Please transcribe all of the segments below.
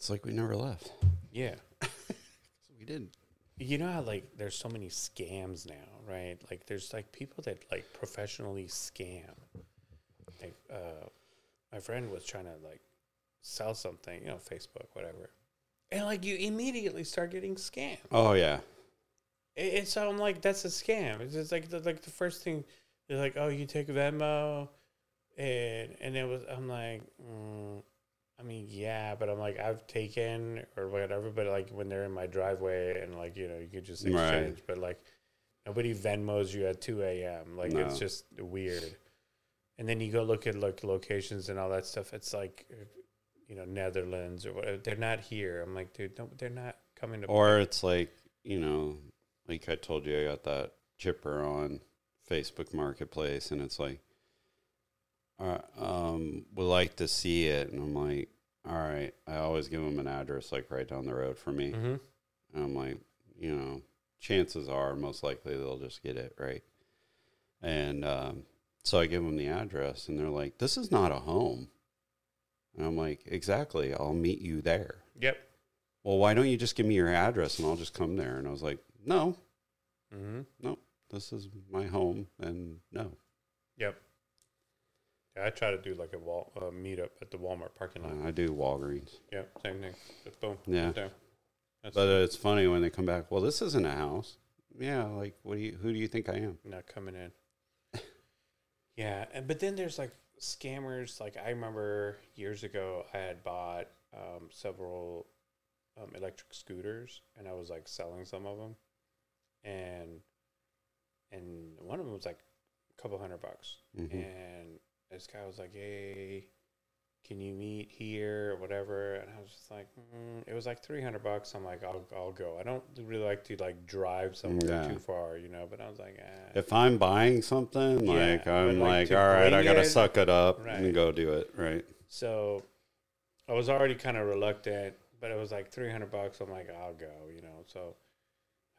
It's like we never left. Yeah. We didn't. You know how like there's so many scams now, right? Like there's like people that like professionally scam. Like uh my friend was trying to like sell something, you know, Facebook, whatever. And like you immediately start getting scammed. Oh yeah. And and so I'm like, that's a scam. It's just like the like the first thing they're like, oh, you take Venmo, and and it was I'm like, mm, I mean, yeah, but I'm like, I've taken or whatever, but like when they're in my driveway and like you know you could just Right. exchange, but like nobody Venmos you at 2 a.m. Like it's just weird. And then you go look at like locations and all that stuff. It's like, you know, Netherlands or whatever. They're not here. I'm like, dude, no, they're not coming to. Or it's like, you know, like I told you, I got that chipper on Facebook Marketplace, and it's like, uh, um, would like to see it, and I'm like, all right. I always give them an address like right down the road for me, hmm and I'm like, you know, chances are most likely they'll just get it right, and um, so I give them the address, and they're like, this is not a home, and I'm like, exactly. I'll meet you there Yep. well, why don't you just give me your address and I'll just come there? And I was like, no, hmm this is my home, and no. Yep. Yeah, I try to do like a wall uh, meetup at the Walmart parking lot. Uh, I do Walgreens, Yeah, same thing. Just boom. Yeah. right. But uh, it's funny when they come back. Well, this isn't a house. Yeah, like what do you? Who do you think I am? not coming in. yeah, and but then there's like scammers. Like I remember years ago, I had bought um, several um, electric scooters, and I was like selling some of them, and and one of them was like a couple hundred bucks, Mhm. and this guy was like, "Hey, can you meet here or whatever?" And I was just like, mm, "It was like three hundred bucks." I'm like, "I'll I'll go." I don't really like to like drive somewhere Yeah. too far, you know. But I was like, eh. If I'm buying something, Yeah, like I'm like like, all right, I gotta it. suck it up Right. and go do it. Right. So I was already kind of reluctant, but it was like 300 bucks. I'm like, I'll go, you know. So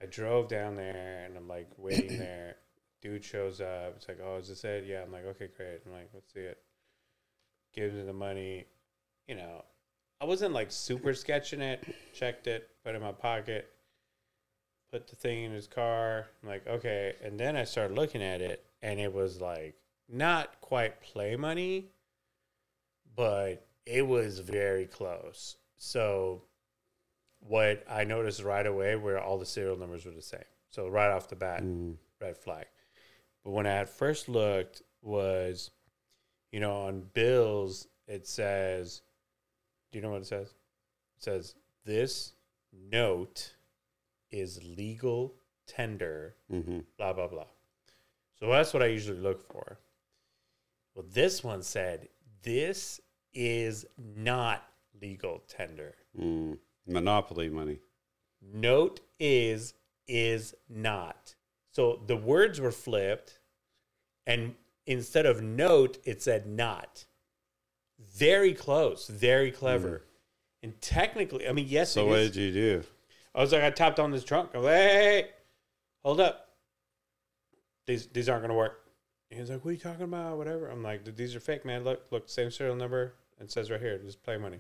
I drove down there and I'm like waiting there. Dude shows up. It's like, oh, is this it? Yeah. I'm like, okay, great. I'm like, let's see it. Gives me the money. You know, I wasn't like super sketching it. Checked it, put it in my pocket, put the thing in his car. I'm like, okay. And then I started looking at it and it was like not quite play money but it was very close. So what I noticed right away were all the serial numbers were the same. So right off the bat, Mm. red flag. But when I had first looked was, you know, on bills it says, do you know what it says? It says this note is legal tender hmm blah blah blah. So that's what I usually look for. Well, this one said this is not legal tender. Mm. Monopoly money. Note is is not. So the words were flipped, and instead of note, it said not. Very close, very clever. Hmm. And technically, I mean, yes, So what is. did you do? I was like, I tapped on this trunk. I was like, hey, hey, hey, hold up. These these aren't gonna work. And he like, What are you talking about? Whatever. I'm like, these are fake, man. Look, look, same serial number. It says right here, just play money.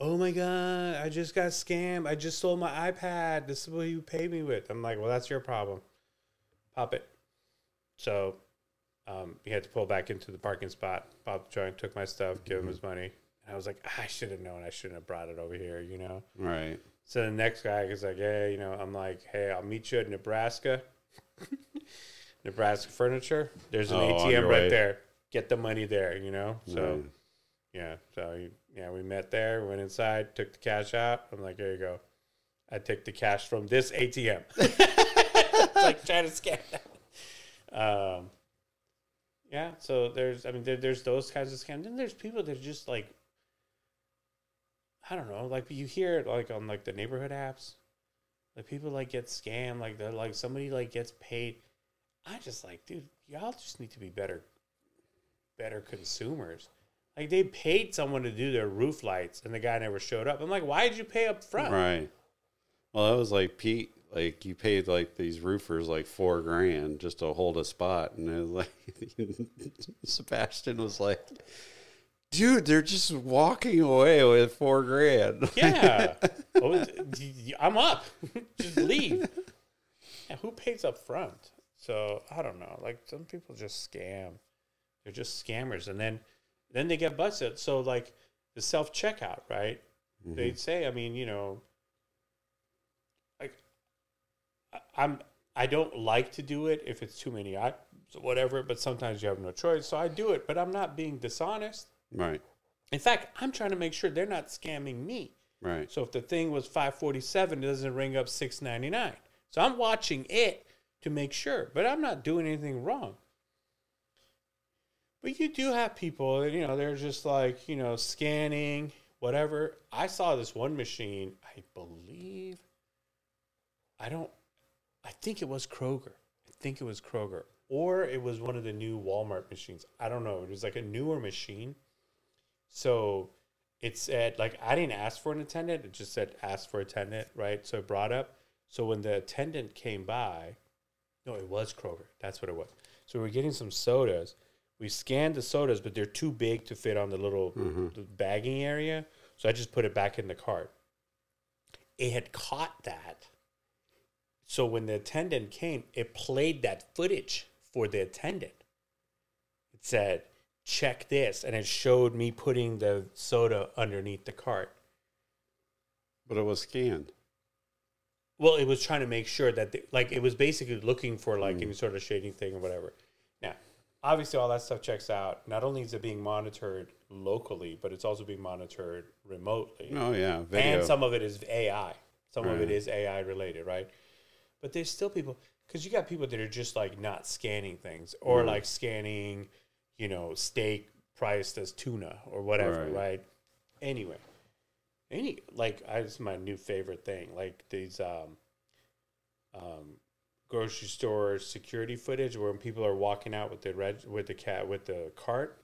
Oh my god, I just got scammed. I just sold my iPad. This is what you paid me with. I'm like, well, that's your problem. Pop it. So um, he had to pull back into the parking spot. The trunk, took my stuff, give him his money. And I was like, I should have known. I shouldn't have brought it over here, you know? Right. So the next guy is like, hey, you know, I'm like, hey, I'll meet you at Nebraska. Nebraska Furniture. There's an Oh, ATM right way. there. Get the money there, you know? So, Right. yeah. So, he- yeah, we met there, went inside, took the cash out. I'm like, here you go. I take the cash from this ATM. it's like trying to scam that. Um, yeah, so there's, I mean, there, there's those kinds of scams. Then there's people that are just like, I don't know, like you hear it like on like the neighborhood apps, like people like get scammed, like they're like somebody like gets paid. I just like, dude, y'all just need to be better, better consumers. Like they paid someone to do their roof lights, and the guy never showed up. I'm like, why did you pay up front? Right. Well, that was like Pete. Like you paid like these roofers like four grand just to hold a spot, and it was like Sebastian was like, dude, they're just walking away with four grand. Yeah. Oh, I'm up. just leave. Yeah, who pays up front? So I don't know. Like some people just scam. They're just scammers, and then then they get busted. So like the self checkout, right? Mhm. They'd say, I mean, you know, like I- I'm I don't like to do it if it's too many I whatever, but sometimes you have no choice, so I do it. But I'm not being dishonest. Right, In fact, I'm trying to make sure they're not scamming me. right. So if the thing was 547, it doesn't ring up 699. So I'm watching it to make sure, but I'm not doing anything wrong. But you do have people, that, you know, they're just like, you know, scanning, whatever. I saw this one machine, I believe, I don't, I think it was Kroger. I think it was Kroger. Or it was one of the new Walmart machines. I don't know. It was like a newer machine. So it said like I didn't ask for an attendant. It just said ask for attendant, right? So it brought up. So when the attendant came by, no, it was Kroger. That's what it was. So we were getting some sodas. We scanned the sodas, but they're too big to fit on the little Mhm. the bagging area. So I just put it back in the cart. It had caught that. So when the attendant came, it played that footage for the attendant. It said, check this. And it showed me putting the soda underneath the cart. But it was scanned. Well, it was trying to make sure that, the, like, it was basically looking for, like, Mm. any sort of shading thing or whatever. Now, obviously, all that stuff checks out. Not only is it being monitored locally, but it's also being monitored remotely. Oh yeah, video. And some of it is AI. Some of it is AI related, right? But there's still people because you got people that are just like not scanning things or like scanning, you know, steak priced as tuna or whatever, Right. right? Anyway, any like I is my new favorite thing, like these um, um, grocery store security footage where people are walking out with the red with the cat with the cart,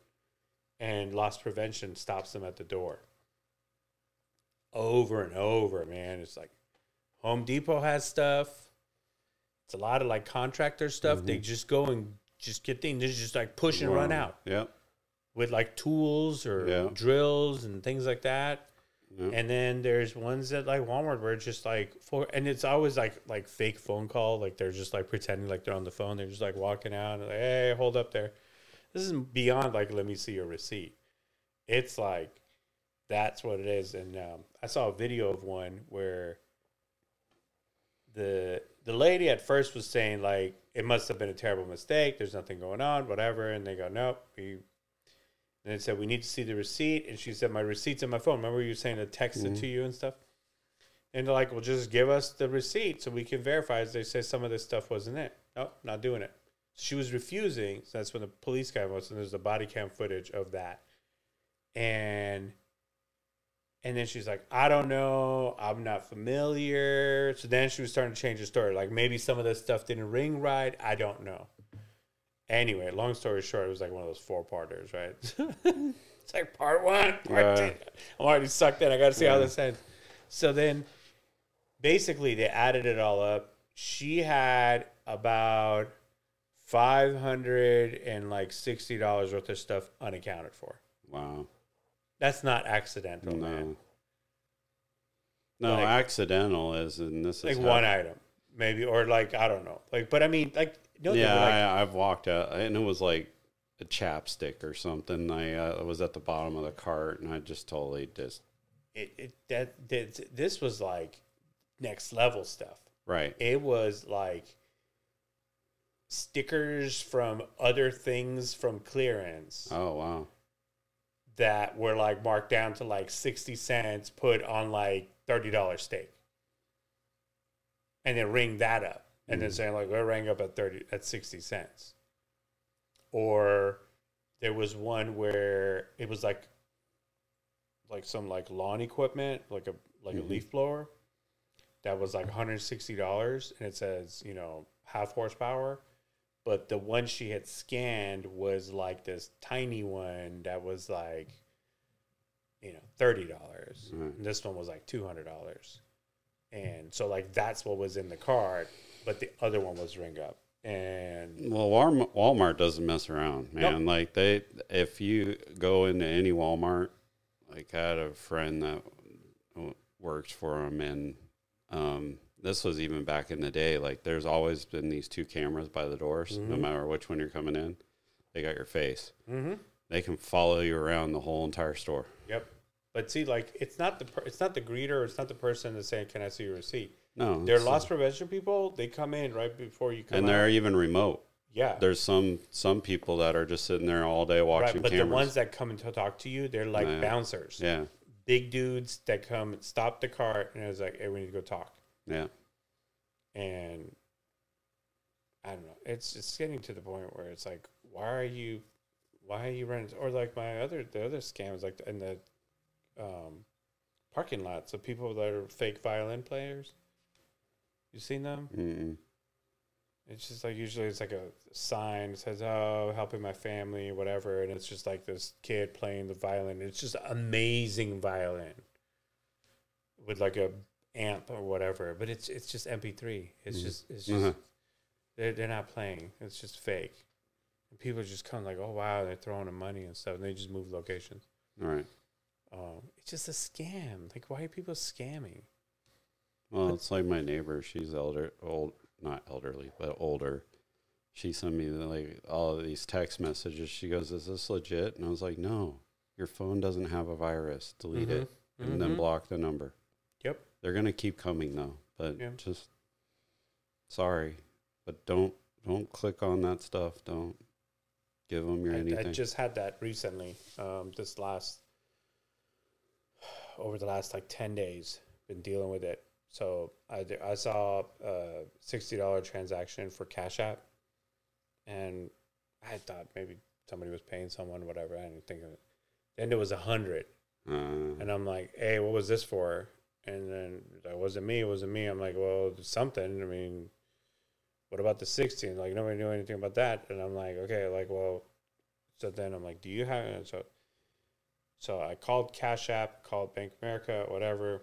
and loss prevention stops them at the door over and over, man. It's like Home Depot has stuff. It's a lot of like contractor stuff. They just go and just get things. They just like push and run out Yep. with like tools or Yeah. drills and things like that. And then there's ones that like Walmart where it's just like for and it's always like like fake phone call. Like they're just like pretending like they're on the phone. They're just like walking out and like, hey, hold up there. This is beyond like let me see your receipt. It's like that's what it is. And um, I saw a video of one where the the lady at first was saying like it must have been a terrible mistake. There's nothing going on, whatever. And they go, nope. We and it said we need to see the receipt. And she said my receipt's in my phone. Remember you saying to text it mm-hmm. to you and stuff. And they're like, well, just give us the receipt so we can verify. As they say some of this stuff wasn't it. Nope, not doing it. She was refusing. So that's when the police guy was, and there's the body cam footage of that. And and then she's like, I don't know. I'm not familiar. So then she was starting to change the story. Like maybe some of this stuff didn't ring right. I don't know. Anyway, long story short, it was like one of those four parters, right? it's like part one, part Yeah. two. I'm already sucked in. I got to see how this ends. So then basically they added it all up. She had about five hundred and like sixty dollars worth of stuff unaccounted for. Wow. That's not accidental, man. No. No, Like- accidental is, and this like is one how- item, maybe, or like I don't know, like. But I mean, like, no, yeah, like, I, I've walked out, and it was like a chapstick or something. I uh, was at the bottom of the cart, and I just totally just it, it that, that this was like next level stuff. right. It was like stickers from other things from clearance Oh wow. That were like marked down to like sixty cents, put on like thirty dollar steak, and then ring that up, and then Mhm. saying like, "We're rang up at thirty at sixty cents," or there was one where it was like like some like lawn equipment, like a like a Mhm. leaf blower, that was like one hundred sixty dollars, and it says you know half horsepower. But the one she had scanned was like this tiny one that was like, you know, thirty dollars. This one was like two hundred dollars. And so like that's what was in the card, but the other one was ring up. And Well, Walmart, Walmart doesn't mess around, man. Like they, if you go into any Walmart, like I had a friend that works for them, and um, this was even back in the day. Like there's always been these two cameras by the doors, no Mhm. matter which one you're coming in. They got your face. mm-hmm. They can follow you around the whole entire store. Yep. But see, like it's not the per- it's not the greeter, it's not the person that's saying, "Can I see your receipt?" No, They're loss prevention people. They come in right before you come. In. And out. they're even remote. yeah, There's some some people that are just sitting there all day watching right. But cameras. the ones that come and talk to you, they're like Yeah. bouncers, yeah, big dudes that come and stop the cart and it's like, "Hey, we need to go talk." Yeah, And I don't know. It's it's getting to the point where it's like, why are you, why are you running? Or like my other the other scams, like in the um, parking lots of people that are fake violin players. You seen them? Mm-mm. It's just like usually it's like a sign that says, "Oh, helping my family," whatever, and it's just like this kid playing the violin. It's just amazing violin with like a amp or whatever, but it's it's just MP3. It's Mhm. just it's just Uh-huh. they're they're not playing. It's just fake. And people just come like, "Oh wow," they're throwing them money and stuff, and they just move locations. All right. Um, it's just a scam. Like, why are people scamming? Well, it's like my neighbor. She's elder, old, not elderly, but older. She sent me like all of these text messages. She goes, "Is this legit?" And I was like, "No, your phone doesn't have a virus. Delete it and then Mhm. block the number." They're gonna keep coming though, but Yeah. just sorry, but don't don't click on that stuff. Don't give them your I, anything. I just had that recently. Um, this last over the last like ten days, been dealing with it. So I I saw a sixty dollar transaction for Cash App, and I thought maybe somebody was paying someone, whatever. I didn't think of it. Then it was a hundred, uh, and I'm like, "Hey, what was this for?" And then that wasn't me. It wasn't me. I'm like, "Well, something." I mean, what about the 16? Like nobody knew anything about that. And I'm like, okay, like, well, so then I'm like, do you have and so so I called Cash App, called Bank America, whatever.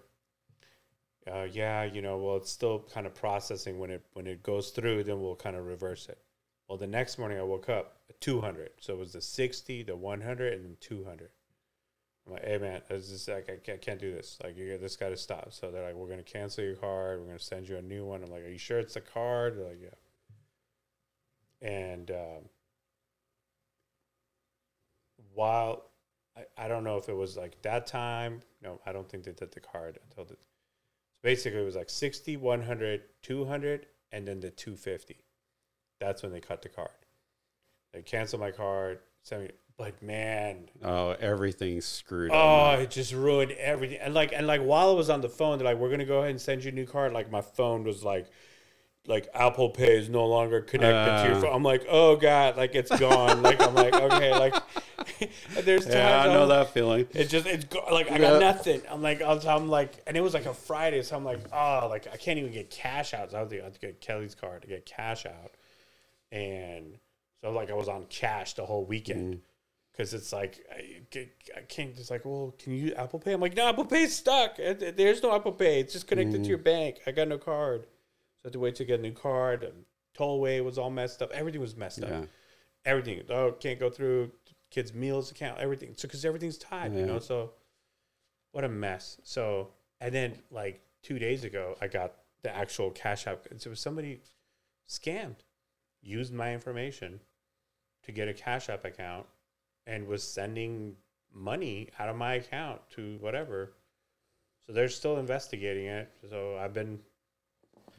Uh, yeah, you know, well, it's still kind of processing. When it when it goes through, then we'll kind of reverse it. Well, the next morning I woke up at 200, so it was the 60, the 100, and then 200. I'm like, hey man, this is like I can't, do this. Like, you this got to stop. So they're like, we're gonna cancel your card. We're gonna send you a new one. I'm like, are you sure it's the card? They're like, yeah. And um, while I, I don't know if it was like that time, no, I don't think they did the card until the. So basically, it was like 60, 100, 200, and then the 250. That's when they cut the card. They canceled my card. Sent me, but man, oh, everything's screwed up. Oh, it just ruined everything. And like, and like, while I was on the phone, they're like, "We're gonna go ahead and send you a new card." Like, my phone was like, like Apple Pay is no longer connected to your Uh. phone. I'm like, "Oh God!" Like, it's gone. like, I'm like, okay, like, there's times Yeah, I know I'm- that feeling. It just it's go- like I got nothing. I'm like I'm, like, and it was like a Friday, so I'm like, oh, like I can't even get cash out. So I have to, I have to get Kelly's card to get cash out, and so like I was on cash the whole weekend Mm. Because it's like I, I can't just like, well, can you Apple Pay? I'm like, no, Apple Pay's stuck. There's no Apple Pay. It's just connected Mm. to your bank. I got no card, so I had to wait to get a new card. And tollway was all messed up. Everything was messed up everything. Oh, can't go through kids' meals account, everything. So because everything's tied, you know. So what a mess. So and then like two days ago, I got the actual cash app. So it was somebody scammed, used my information to get a cash app account, and was sending money out of my account to whatever. So they're still investigating it. So I've been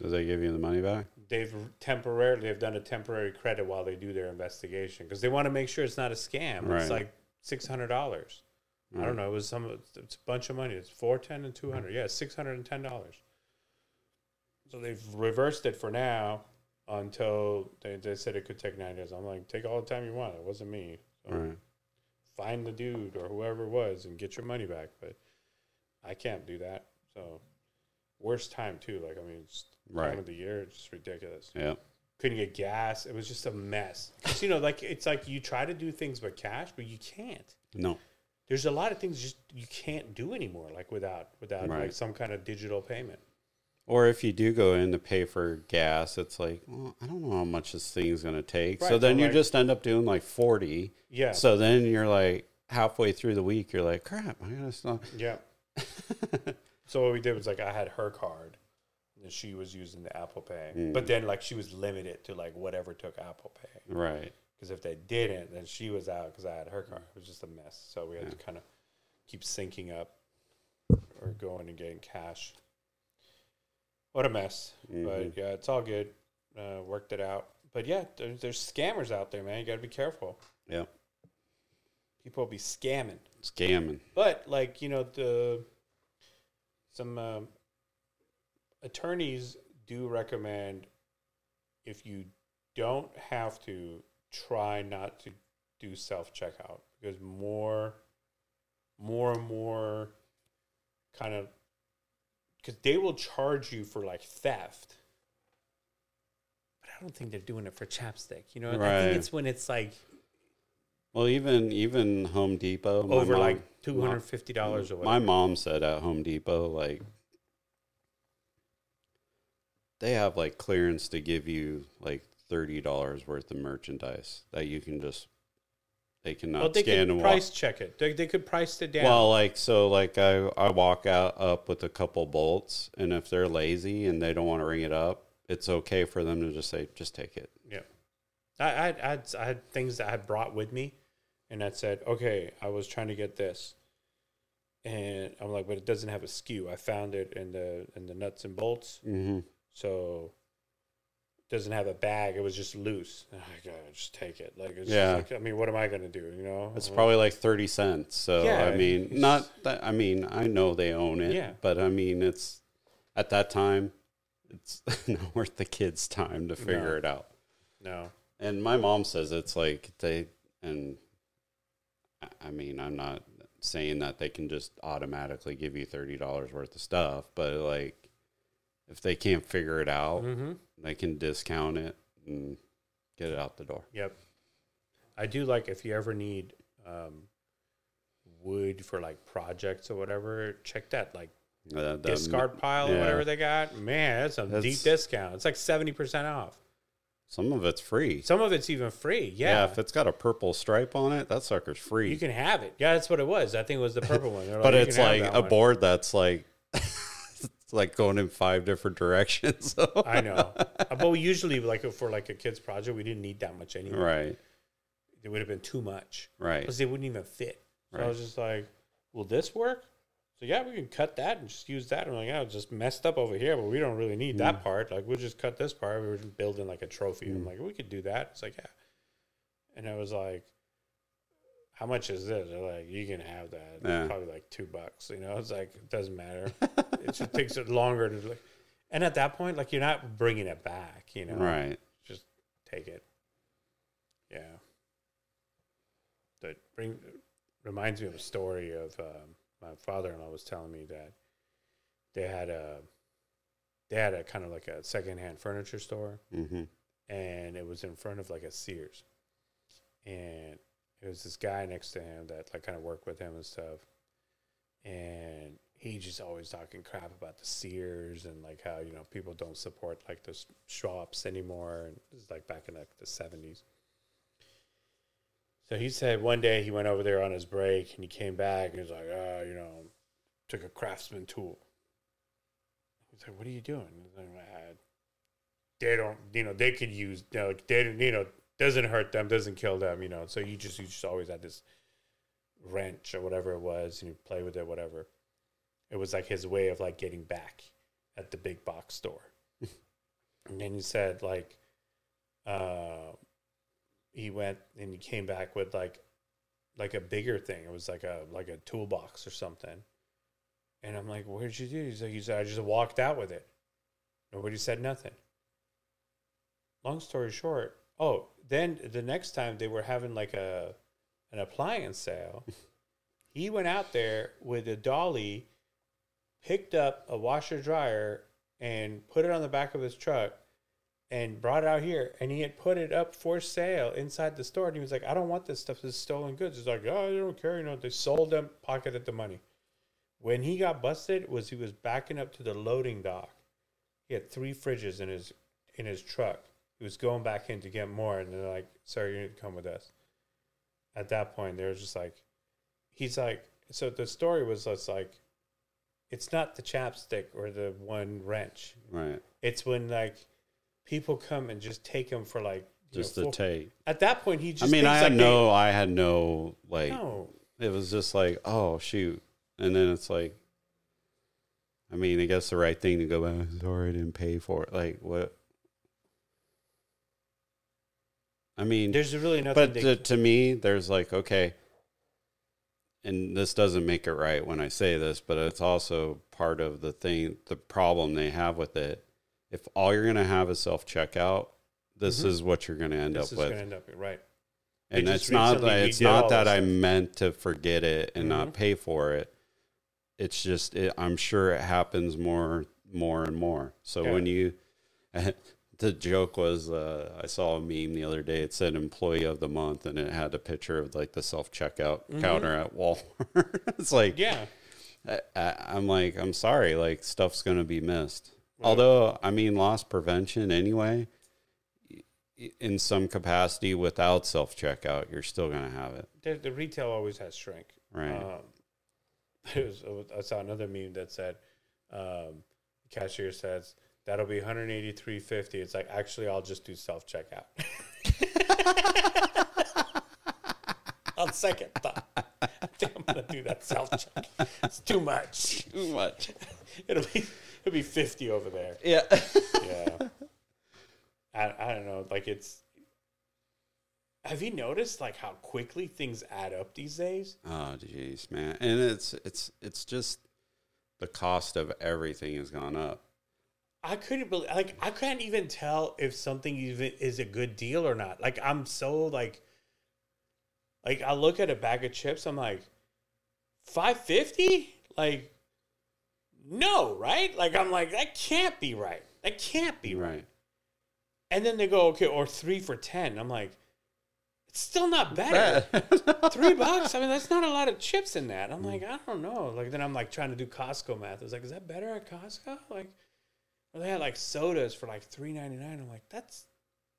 Does they give you the money back? they've temporarily they've done a temporary credit while they do their investigation because they want to make sure it's not a scam. Right. It's like six hundred dollars. I don't know. It was some. It's a bunch of money. It's four ten and two hundred. Yeah, six hundred and ten dollars. So they've reversed it for now until they, they said it could take nine days. I'm like, take all the time you want. It wasn't me. So Right. Find the dude or whoever it was and get your money back. But I can't do that. So worst time too. Like I mean, it's time Right. of the year. It's just ridiculous Yeah. couldn't get gas. It was just a mess. 'Cause, you know, like it's like you try to do things with cash, but you can't. No. There's a lot of things just you can't do anymore, like without without Right. like some kind of digital payment. Or if you do go in to pay for gas, it's like, well, I don't know how much this thing's going to take. so then you like- just end up doing like 40. Yeah. So then you're like halfway through the week, you're like, crap, I gotta stop. Yeah. so what we did was like I had her card, and she was using the Apple Pay, Mm. but then like she was limited to like whatever took Apple Pay. right. Because if they didn't, then she was out because I had her card. It was just a mess. So we had to kind of keep syncing up or going and getting cash. What a mess. Mhm. But yeah, it's all good. Uh, worked it out. But yeah, there's, there's scammers out there, man. You got to be careful. Yeah. People be scamming. Scamming. But like you know the some um, attorneys do recommend if you don't have to try not to do self checkout because more more and more kind of because they will charge you for like theft. But i don't think they're doing it for chapstick you know? I think it's when it's like Well, even even Home Depot over mom- like $250 or whatever. My mom said at Home Depot, like they have like clearance to give you like thirty dollars worth of merchandise that you can just they cannot well, they scan and price walk. check it. They, they could price it down. Well, like so, like I I walk out up with a couple bolts, and if they're lazy and they don't want to ring it up, it's okay for them to just say, just take it. yeah, I, I, I, had, I had things that I brought with me, and I said, okay, I was trying to get this, and I'm like, but it doesn't have a SKU. I found it in the in the nuts and bolts, Mm-hmm. so doesn't have a bag. It was just loose. Oh, I gotta just take it. Like, it's Yeah. Just like, I mean, what am I gonna do? You know, It's I'm probably like thirty cents. So Yeah, I mean, not that. I mean, I know they own it. Yeah. But I mean, it's at that time, it's not worth the kids' time to figure No. it out. no. And my mom says it's like they and I- I mean, I'm not saying that they can just automatically give you thirty dollars worth of stuff, but like if they can't figure it out, Mm-hmm. they can discount it and get it out the door. Yep. I do like if you ever need um, wood for like projects or whatever, check that like Uh, the- discard pile or whatever they got. Man, that's a deep discount. It's like seventy percent off. Some of it's free. Some of it's even free. Yeah. Yeah, if it's got a purple stripe on it, that sucker's free. you can have it. Yeah, that's what it was. I think it was the purple one. They're but "You it's like a one." board that's like like going in five different directions. So. I know, Uh, but we usually like for like a kid's project, we didn't need that much anyway. Right. It would have been too much Right. because they wouldn't even fit. So I was just like, "Will this work?" So yeah, we can cut that and just use that. And I'm like, "Yeah, it's just messed up over here, but we don't really need Mm. that part. Like, we'll just cut this part. We were just building like a trophy. I'm like, we could do that. It's like, yeah. And I was like, "How much is this?" They're like, "You can have that. It's Yeah. Probably like two bucks." You know, it's like it doesn't matter. it just takes it longer to like. And at that point, like you're not bringing it back. You know, Right. just take it. Yeah. That bring reminds me of a story of um, my father-in-law was telling me that they had a they had a kind of like a secondhand furniture store, Mm-hmm. and it was in front of like a Sears, and it was this guy next to him that like kind of worked with him and stuff, and he just always talking crap about the Sears and like how you know people don't support like the shops anymore, and it's like back in like the seventies. So he said one day he went over there on his break and he came back and he was like, oh, you know, took a craftsman tool. He's like, what are you doing? Like, "Ah, they don't, you know, they could use, you know, they, you know, doesn't hurt them, doesn't kill them, you know. So you just, you just always had this wrench or whatever it was, and you play with it, whatever. It was like his way of like getting back at the big box store. and then he said, like, uh, he went and he came back with like, like a bigger thing. It was like a like a toolbox or something. And I'm like, "What did you do?" He's like, "He said I just walked out with it. Nobody said nothing." Long story short, oh, then the next time they were having like a an appliance sale, he went out there with a dolly, picked up a washer dryer, and put it on the back of his truck, and brought it out here. And he had put it up for sale inside the store. And he was like, "I don't want this stuff. This is stolen goods." He's like, "Oh, I don't care." You know, they sold them, pocketed the money. When he got busted, was he was backing up to the loading dock he had three fridges in his in his truck. He was going back in to get more, and they're like, "Sir, you need to come with us." At that point, they were just like, he's like, so the story was just like, it's not the chapstick or the one wrench. Right. It's when like people come and just take him for like Just know, the tape. At that point, he just. I mean, I had like, no, I had no like. no, It was just like, oh shoot, and then it's like. I mean, I guess the right thing to go back. Sorry, I didn't pay for it. Like what? I mean, there's really nothing. but they, to, to me there's like okay and this doesn't make it right when i say this but it's also part of the thing the problem they have with it if all you're going to have is self checkout this Mhm. is what you're going to end this up is with to end up right. and it's not that it's not that i meant to forget it and Mhm. not pay for it it's just it, i'm sure it happens more more and more so Yeah. when you the joke was uh, i saw a meme the other day it said employee of the month and it had a picture of like the self-checkout Mhm. counter at walmart it's like Yeah, I, i'm like i'm sorry like stuff's gonna be missed Right. although i mean loss prevention anyway in some capacity without self-checkout you're still gonna have it the, the retail always has shrink. right Um, was- I saw another meme that said, um, cashier says that'll be 183.50. It's like actually I'll just do self checkout. On second thought, I think I'm gonna do that self check. It's too much. too much It'll be it'll be 50 over there. yeah Yeah. I I don't know. Like it's. Have you noticed like how quickly things add up these days? Oh jeez, man. And it's it's it's just the cost of everything has gone up. I couldn't believe like I can't even tell if something even is a good deal or not. Like I'm so like like I look at a bag of chips, I'm like five fifty? Like no, right? Like I'm like, that can't be right. That can't be right. Right. And then they go, okay, or three for ten. I'm like, it's still not better. Three bucks? I mean, that's not a lot of chips in that. I'm mm. like, I don't know. Like then I'm like trying to do Costco math. I was like, is that better at Costco? Like they had like sodas for like three ninety nine. I'm like, that's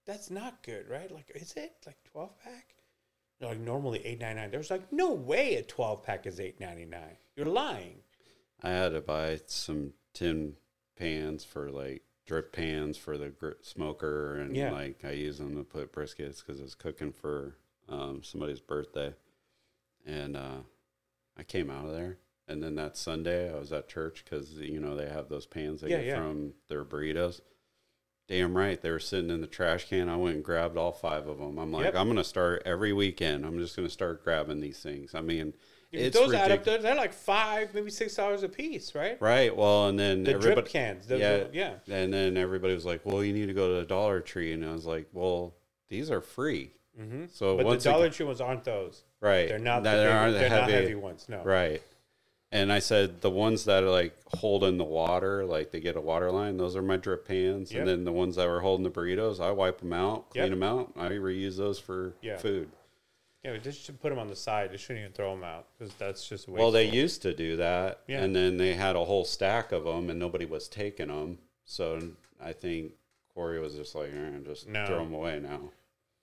that's not good, right? Like, is it like twelve pack? They're like normally eight ninety nine. There's like no way a twelve pack is eight ninety nine. You're lying. I had to buy some tin pans for like drip pans for the gr- smoker, and Yeah. like I use them to put briskets because I was cooking for um, somebody's birthday, and uh, I came out of there. And then that Sunday, I was at church because you know they have those pans they Yeah, get yeah. from their burritos. Damn right, they were sitting in the trash can. I went and grabbed all five of them. I'm like, Yep. I'm gonna start every weekend. I'm just gonna start grabbing these things. I mean, it's Those add up. They're, they're like five, maybe six dollars a piece, right? Right. Well, and then The drip cans. The, yeah. yeah. and then everybody was like, "Well, you need to go to the Dollar Tree," and I was like, "Well, these are free." Mm-hmm. So But the Dollar again- Tree ones aren't those. right, They're not. The That big, aren't the they're not heavy, heavy ones. No. right? And I said the ones that are like holding the water, like they get a water line, those are my drip pans. Yep. And then the ones that were holding the burritos, I wipe them out, clean Yep. them out. I reuse those for Yeah. food. Yeah, we just should put them on the side. They shouldn't even throw them out because that's just Well, they used to do that, Yeah. and then they had a whole stack of them, and nobody was taking them. So I think Corey was just like, eh, just No. throw them away now.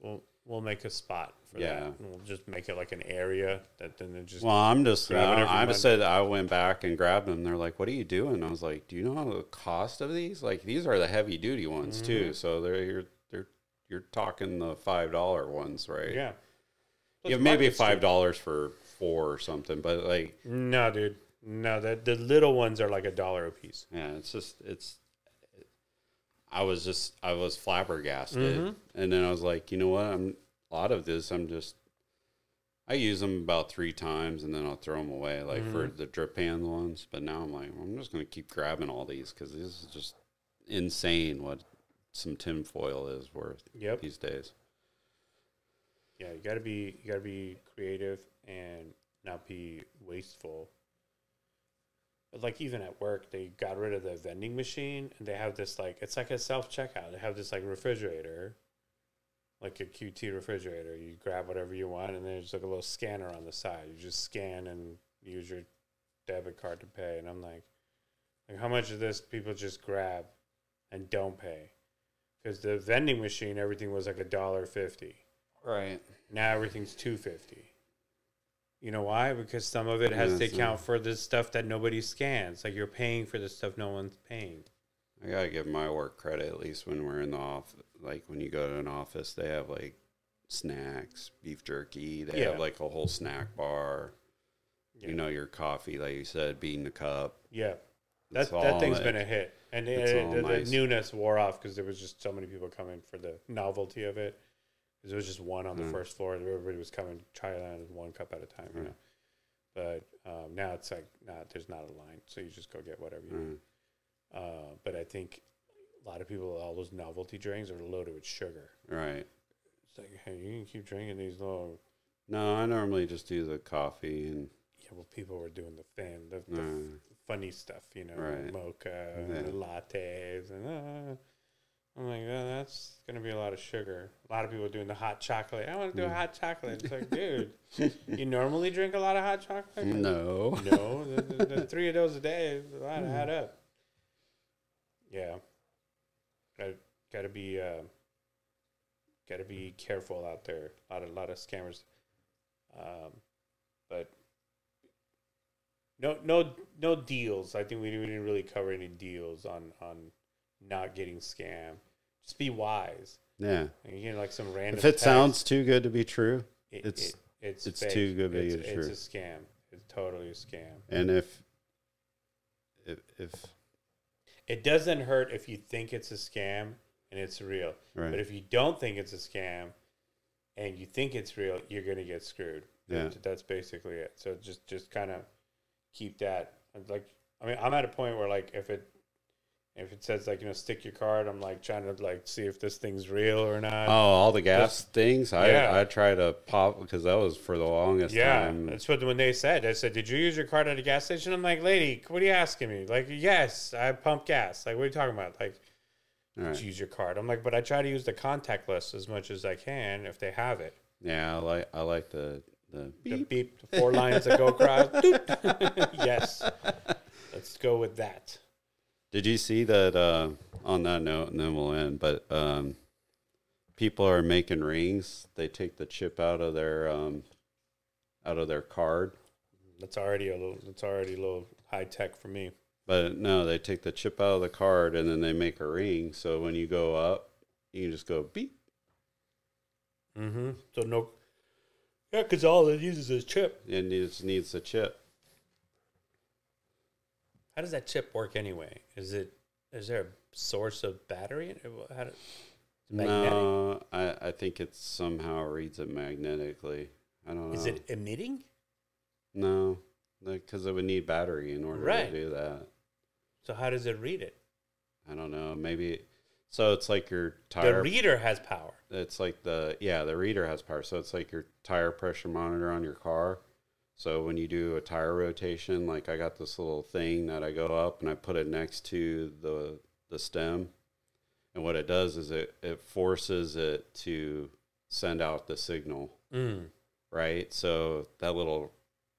We'll we'll make a spot for Yeah. that. And we'll just make it like an area that then it just Well, I'm just, I, every I Monday. just said I went back and grabbed them. They're like, "What are you doing?" I was like, "Do you know the cost of these? Like, these are the heavy duty ones Mm-hmm. too. So they're you're they're you're talking the five dollar ones, right? yeah. yeah, Plus maybe five dollars for four or something. But like, No, dude. No, the the little ones are like a dollar a piece. yeah, it's just it's. I was just I was flabbergasted, Mhm. and then I was like, you know what? I'm lot of this. I'm just I use them about three times and then I'll throw them away, like for Mm-hmm. the drip pan ones. But now I'm like, I'm just gonna keep grabbing all these because this is just insane what some tinfoil is worth Yep. these days. Yeah, you gotta be you gotta be creative and not be wasteful. But like even at work, they got rid of the vending machine and they have this like it's like a self checkout. They have this like refrigerator, like a QT refrigerator. You grab whatever you want, and there's like a little scanner on the side. You just scan and use your debit card to pay. And I'm like, like how much of this people just grab and don't pay. Because the vending machine, everything was like a dollar fifty. Right. Now everything's two fifty. You know why? Because some of it has Yeah, to account for the stuff that nobody scans. Like you're paying for the stuff no one's paying. I gotta give my work credit at least when we're in the office. Like when you go to an office, they have like snacks, beef jerky. They Yeah. have like a whole snack bar. Yeah. You know your coffee, like you said, being the cup. Yeah, that that thing's that- been a hit, and it, it- the, nice. the newness wore off because there was just so many people coming for the novelty of it. 'Cause There was just one on the Mm. first floor, and everybody was coming to try that in one cup at a time. You Mm. know, but um, now it's like not there's not a line, so you just go get whatever you. Mm. need. Uh, but I think a lot of people, all those novelty drinks are loaded with sugar. Right. It's like, hey, you can keep drinking these little. No, I normally just do the coffee and Yeah, well, people were doing the thin, the, the uh, funny stuff, you know, Right. mocha, and the lattes, and uh, I'm like, oh, that's gonna be a lot of sugar. A lot of people are doing the hot chocolate. I want to do a Mm. hot chocolate. It's like, dude, you normally drink a lot of hot chocolate? no. No, the, the, the three of those a day is a lot to add up. Yeah, got got to be uh, got to be careful out there. A lot of lot of scammers, um, but no no no deals. I think we didn't, we didn't really cover any deals on on not getting scammed. Just be wise. Yeah. And you get like some random. If it text, sounds too good to be true, it- it's- it- it's it's fake. too good to be it's, true. It's a scam. It's totally a scam. and if if if It doesn't hurt if you think it's a scam and it's real. But if you don't think it's a scam and you think it's real, you're gonna get screwed. Yeah. That's- That's basically it. So just just kind of keep that. Like I mean, I'm at a point where like if it if it says like you know stick your card, I'm like trying to like see if this thing's real or not. oh, all the gas things, I yeah. I try to pop because that was for the longest yeah, time. that's what when they said. i said, "Did you use your card at a gas station?" I'm like, "Lady, what are you asking me?" Like, "Yes, I pump gas." Like, what are you talking about? Like, right. to use your card. I'm like, but I try to use the contactless as much as I can if they have it. Yeah, I like I like the the The beep. beep, the four lines that go across. Yes. Let's go with that. Did you see that? Uh, on that note, and then we'll end. But um, people are making rings. They take the chip out of their um, out of their card, That's already a little. That's already a little high tech for me. but no, they take the chip out of the card and then they make a ring. So when you go up, you can just go beep. Mm-hmm. So no. Yeah, because all it uses is chip. and it just needs a chip. How does that chip work anyway? Is it? Is there a source of battery? in it? How do? No, I, I think it somehow reads it magnetically. I don't know. Is it emitting? No, because it would need battery in order Right. to do that. So how does it read it? I don't know. Maybe so. It's like your tire. The reader has power. it's like the yeah, the reader has power. So it's like your tire pressure monitor on your car. So when you do a tire rotation, like I got this little thing that I go up and I put it next to the the stem, and what it does is it it forces it to send out the signal, Mm. right? So that little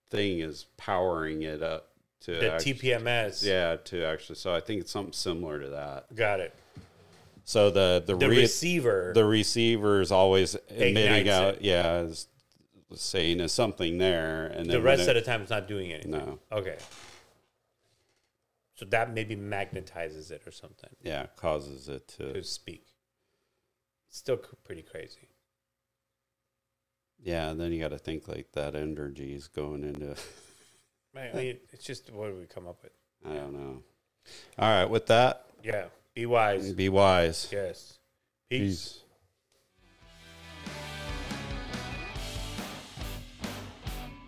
thing is powering it up to The act- TPMS. yeah, to actually. So I think it's something similar to that. Got it. So the the, The re- receiver. the receiver is always emitting out. it. Yeah, is saying there's something there, and then the rest when of the time it's not doing anything. no, Okay. So that maybe magnetizes it or something yeah, causes it to. to speak. Still c- pretty crazy. Yeah, and then you got to think like that energy is going into. I mean, it's just what do we come up with? I don't know. All right, with that, Yeah. Be wise. be wise. Yes. Peace. Peace.